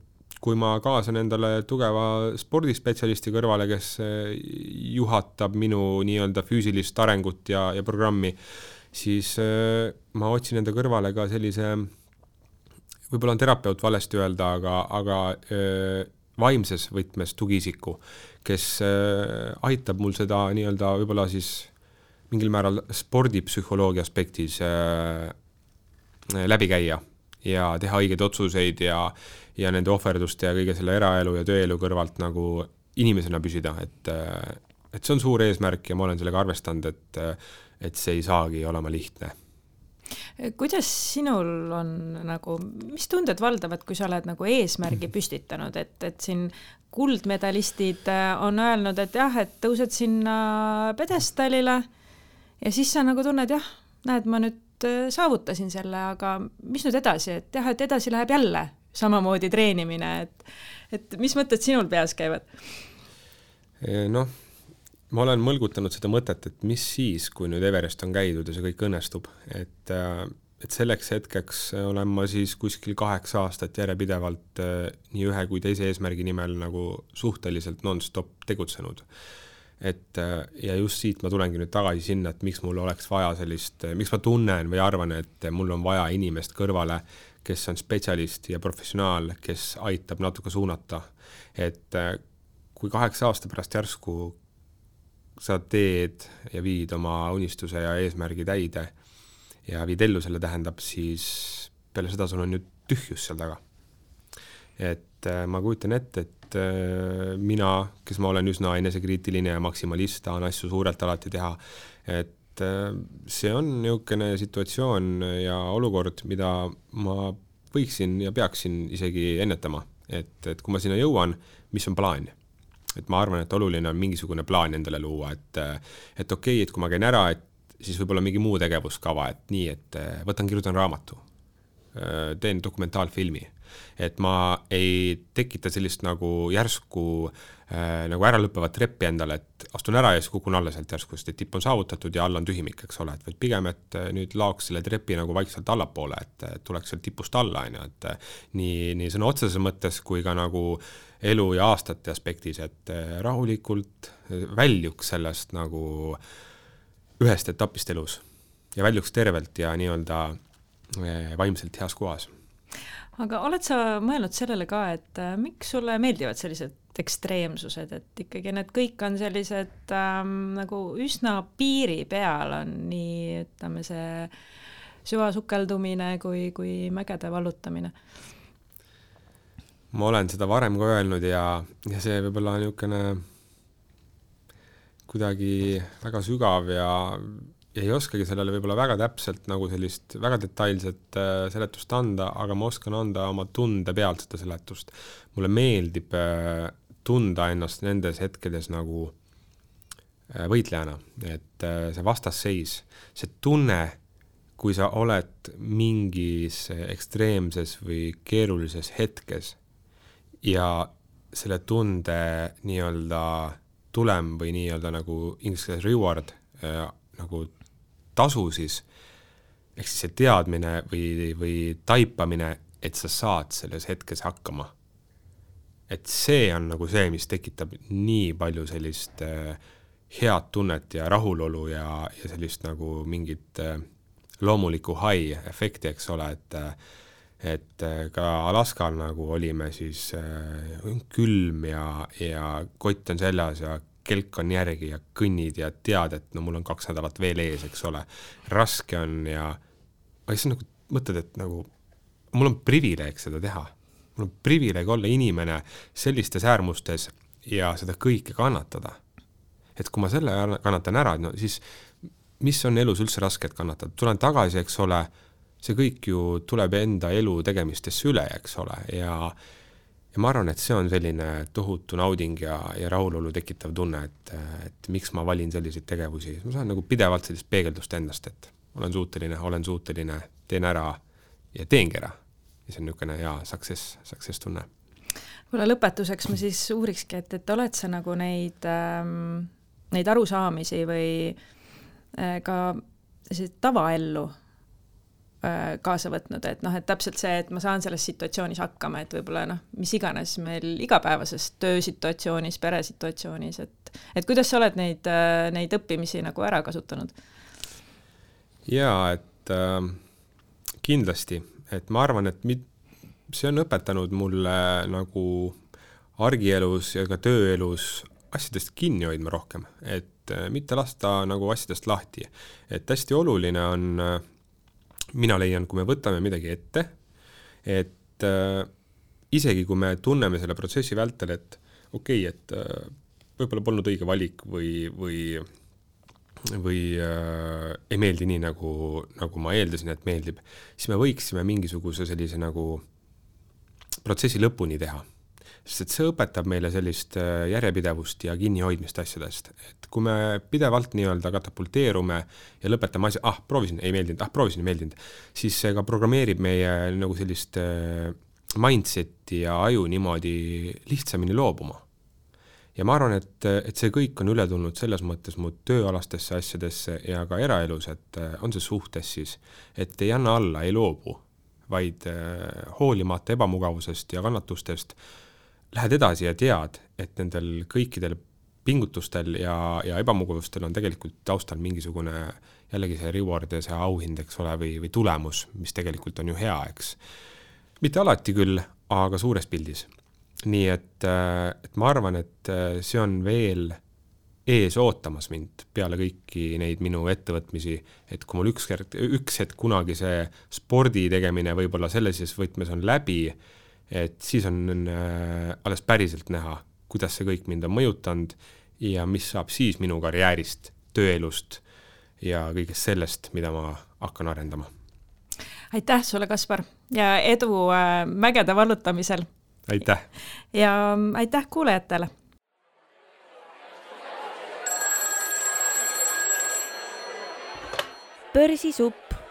kui ma kaasan endale tugeva spordispetsialisti kõrvale, kes eh, juhatab minu nii-öelda füüsilist arengut ja, ja programmi, siis ma otsin enda kõrvale ka sellise, võib-olla on terapeut valesti öelda, aga, aga eh, vaimses võtmes tugiisiku, kes aitab mul seda nii-öelda võib-olla siis mingil määral spordipsühholoogia aspektis läbi käia ja teha õigeid otsuseid ja ja nende ohverduste ja kõige selle eraelu ja tööelu kõrvalt nagu inimesena püsida, et et see on suur eesmärk ja ma olen sellega arvestanud, et et see ei saagi olema lihtne kuidas sinul on nagu, mis tunded valdavad, kui sa oled nagu eesmärgi püstitanud, et, et siin kuldmedalistid on öelnud, et jah, et tõused sinna pjedestaalile ja siis sa nagu tunned, jah, näed, ma nüüd saavutasin selle, aga mis nüüd edasi, et jah, et edasi läheb jälle samamoodi treenimine, et, et mis mõtted sinul peas käivad? noh, ma olen mõlgutanud seda mõtet, et mis siis, kui nüüd Everest on käidud ja see kõik õnnestub, et äh, et selleks hetkeks olen ma siis kuskil kaheksa aastat järjepidevalt äh, nii ühe kui teise eesmärgi nimel nagu suhteliselt nonstop tegutsenud. et äh, ja just siit ma tulengi nüüd tagasi sinna, et miks mul oleks vaja sellist, miks ma tunnen või arvan, et mul on vaja inimest kõrvale, kes on spetsialist ja professionaal, kes aitab natuke suunata. et kui kaheksa aasta pärast järsku sa teed ja viid oma unistuse ja eesmärgi täide ja viid ellu selle, tähendab siis peale seda sul on ju tühjus seal taga. et äh, ma kujutan ette, et äh, mina, kes ma olen üsna enesekriitiline ja maksimalist, tahan asju suurelt alati teha, et äh, see on niisugune situatsioon ja olukord, mida ma võiksin ja peaksin isegi ennetama, et, et kui ma sinna jõuan, mis on plaan et ma arvan, et oluline on mingisugune plaan endale luua, et, et okei okay,, et kui ma käin ära, et siis võib-olla mingi muu tegevuskava, et nii, et äh, võtan, kirjutan raamatu, äh, teen dokumentaalfilmi, et ma ei tekita sellist nagu järsku äh, nagu äralõppevat treppi endale, et astun ära ja siis kukun alla sealt järsku, sest et tipp on saavutatud ja all on tühimik, eks ole, et vaid pigem, et äh, nüüd laoks selle trepi nagu vaikselt allapoole, et tuleks sealt tipust alla, on ju, et äh, nii, nii sõna otseses mõttes kui ka nagu elu ja aastate aspektis, et äh, rahulikult väljuks sellest nagu ühest etapist elus ja väljuks tervelt ja nii-öelda vaimselt heas kohas aga oled sa mõelnud sellele ka, et miks sulle meeldivad sellised ekstreemsused, et ikkagi need kõik on sellised ähm, nagu üsna piiri peal on nii, ütleme, see süvasukeldumine kui, kui mägede vallutamine? Ma olen seda varem ka öelnud ja, ja see võib-olla niisugune kuidagi väga sügav ja ei oskagi sellele võib-olla väga täpselt nagu sellist väga detailset äh, seletust anda, aga ma oskan anda oma tunde pealt seda seletust. mulle meeldib äh, tunda ennast nendes hetkedes nagu äh, võitlejana, et äh, see vastasseis, see tunne, kui sa oled mingis ekstreemses või keerulises hetkes ja selle tunde nii-öelda tulem või nii-öelda nagu inglise keeles reward äh, nagu tasu siis, ehk siis see teadmine või, või taipamine, et sa saad selles hetkes hakkama. et see on nagu see, mis tekitab nii palju sellist äh, head tunnet ja rahulolu ja, ja sellist nagu mingit äh, loomulikku high efekti, eks ole, et äh, et äh, ka Alaskal nagu olime siis äh, külm ja, ja kott on seljas ja kelk on järgi ja kõnnid ja tead, et no mul on kaks nädalat veel ees, eks ole. raske on ja, aga siis nagu mõtled, et nagu mul on privileeg seda teha. mul on privileeg olla inimene sellistes äärmustes ja seda kõike kannatada. et kui ma selle kannatan ära, no siis mis on elus üldse rasket kannatada, tulen tagasi, eks ole, see kõik ju tuleb enda elu tegemistesse üle, eks ole, ja ja ma arvan, et see on selline tohutu nauding ja, ja rahulolu tekitav tunne, et, et miks ma valin selliseid tegevusi, ma saan nagu pidevalt sellist peegeldust endast, et olen suuteline, olen suuteline, teen ära ja teengi ära. ja see on niisugune hea success, success tunne. kuule, lõpetuseks ma siis uurikski, et, et oled sa nagu neid ähm,, neid arusaamisi või äh, ka tavaellu kaasa võtnud, et noh, et täpselt see, et ma saan selles situatsioonis hakkama, et võib-olla noh, mis iganes meil igapäevases töösituatsioonis, peresituatsioonis, et et kuidas sa oled neid, äh, neid õppimisi nagu ära kasutanud? jaa, et äh, kindlasti, et ma arvan, et mit-, see on õpetanud mulle nagu argielus ja ka tööelus asjadest kinni hoidma rohkem, et äh, mitte lasta nagu asjadest lahti. et hästi oluline on äh,, mina leian, kui me võtame midagi ette, et äh, isegi kui me tunneme selle protsessi vältel, et okei okay,, et äh, võib-olla polnud õige valik või, või või äh, ei meeldi nii, nagu, nagu ma eeldasin, et meeldib, siis me võiksime mingisuguse sellise nagu protsessi lõpuni teha. Sest et see õpetab meile sellist äh, järjepidevust ja kinnihoidmist asjadest, et kui me pidevalt nii-öelda katapulteerume ja lõpetame asja, ah, proovisin, ei meeldinud, ah, proovisin, ei meeldinud, siis see ka programmeerib meie nagu sellist äh, mindset'i ja aju niimoodi lihtsamini loobuma. Ja ma arvan, et, et see kõik on üle tulnud selles mõttes mu tööalastesse asjadesse ja ka eraelus, et äh, on see suhtes siis, et ei anna alla, ei loobu, vaid äh, hoolimata ebamugavusest ja kannatustest lähed edasi ja tead, et nendel kõikidel pingutustel ja, ja ebamugavustel on tegelikult taustal mingisugune jällegi see reward ja see auhind, eks ole, või, või tulemus, mis tegelikult on ju hea, eks. mitte alati küll, aga suures pildis nii et, et ma arvan, et see on veel ees ootamas mind peale kõiki neid minu ettevõtmisi, et kui mul üks hetk, üks hetk kunagi see spordi tegemine võib-olla sellises võtmes on läbi, et siis on äh, alles päriselt näha, kuidas see kõik mind on mõjutanud ja mis saab siis minu karjäärist, tööelust ja kõigest sellest, mida ma hakkan arendama. aitäh sulle, Kaspar, ja edu äh, mägede vallutamisel aitäh! ja aitäh kuulajatele! börsisupp